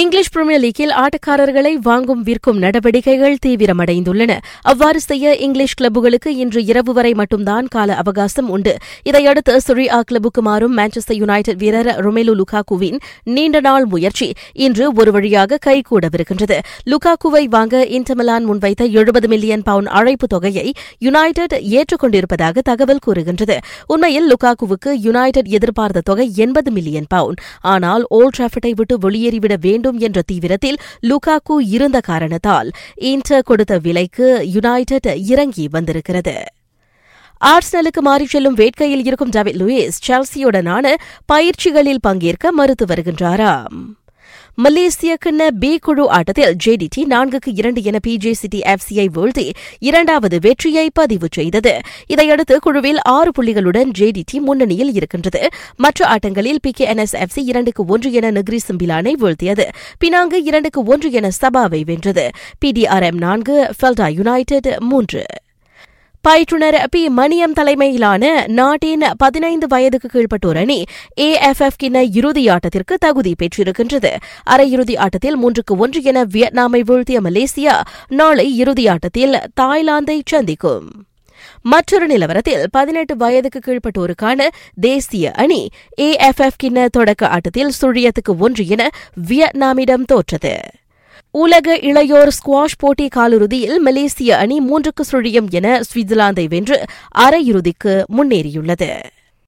English premier லீக்கில் ஆட்டக்காரர்களை வாங்கும் விற்கும் நடவடிக்கைகள் தீவிரமடைந்துள்ளன. அவ்வாறு செய்ய இங்கிலீஷ் கிளப்புகளுக்கு இன்று இரவு வரை மட்டும்தான் கால அவகாசம் உண்டு. இதையடுத்து சுரி ஆ கிளப்புக்கு மாறும் மான்செஸ்டர் யுனைடெட் வீரர் ரொமேலு லுகாகுவின் நீண்ட நாள் முயற்சி இன்று ஒரு வழியாக கைகூடவிருக்கின்றது லுகாக்குவை வாங்க இன்டர்மிலான் முன்வைத்த எழுபது மில்லியன் பவுண்ட் அழைப்பு தொகையை யுனைடெட் ஏற்றுக்கொண்டிருப்பதாக தகவல் கூறுகின்றது. உண்மையில் லுகாகுவுக்கு யுனைடெட் எதிர்பார்த்த தொகை எண்பது மில்லியன் பவுண்ட் ஆனால் ஓல்ட் டிராஃபர்டை விட்டு வெளியேறிவிட வேண்டும் என்ற தீவிரத்தில் லுகாக்கு இருந்த காரணத்தால் இன்டர் கொடுத்த விலைக்கு யுனைடெட் இறங்கி வந்திருக்கிறது. ஆர்சனலுக்கு மாறிச் செல்லும் வேட்கையில் இருக்கும் டேவிட் லூயிஸ் செல்சியுடனான பயிற்சிகளில் பங்கேற்க மறுத்து வருகின்றாராம். மலேசிய கிண்ண பி குழு ஆட்டத்தில் ஜேடிடி நான்குக்கு இரண்டு என பிஜே சிட்டி எஃப்சியை வீழ்த்தி இரண்டாவது வெற்றியை பதிவு செய்தது. இதையடுத்து குழுவில் ஆறு புள்ளிகளுடன் ஜேடிடி முன்னணியில் இருக்கின்றது. மற்ற ஆட்டங்களில் P K N S F FC இரண்டுக்கு ஒன்று என நெக்ரி சிம்பிலானை வீழ்த்தியது. பினாங்கு இரண்டுக்கு ஒன்று என சபாவை வென்றது. பிடிஆர்எம் நான்கு ஃபெல்டா யுனைடெட் மூன்று. பயிற்றுநர் பி. மணியம் தலைமையிலான நாட்டின் பதினைந்து வயதுக்கு கீழ்ப்பட்டோர் அணி ஏஎஃப்எஃப் கிண்ண இறுதி ஆட்டத்திற்கு தகுதி பெற்றிருக்கின்றது. அரையிறுதி ஆட்டத்தில் மூன்றுக்கு ஒன்று என வியட்நாமை வீழ்த்திய மலேசியா நாளை இறுதி ஆட்டத்தில் தாய்லாந்தை சந்திக்கும். மற்றொரு நிலவரத்தில் பதினெட்டு வயதுக்கு கீழ்ப்பட்டோருக்கான தேசிய அணி ஏஎஃப்எஃப் கிண்ண தொடக்க ஆட்டத்தில் சுழியத்துக்கு ஒன்று என வியட்நாமிடம் தோற்றது. உலக இளையோர் ஸ்குவாஷ் போட்டி காலிறுதியில் மலேசிய அணி மூன்றுக்கு சுழியம் என சுவிட்சர்லாந்தை வென்று அரையிறுதிக்கு முன்னேறியுள்ளது.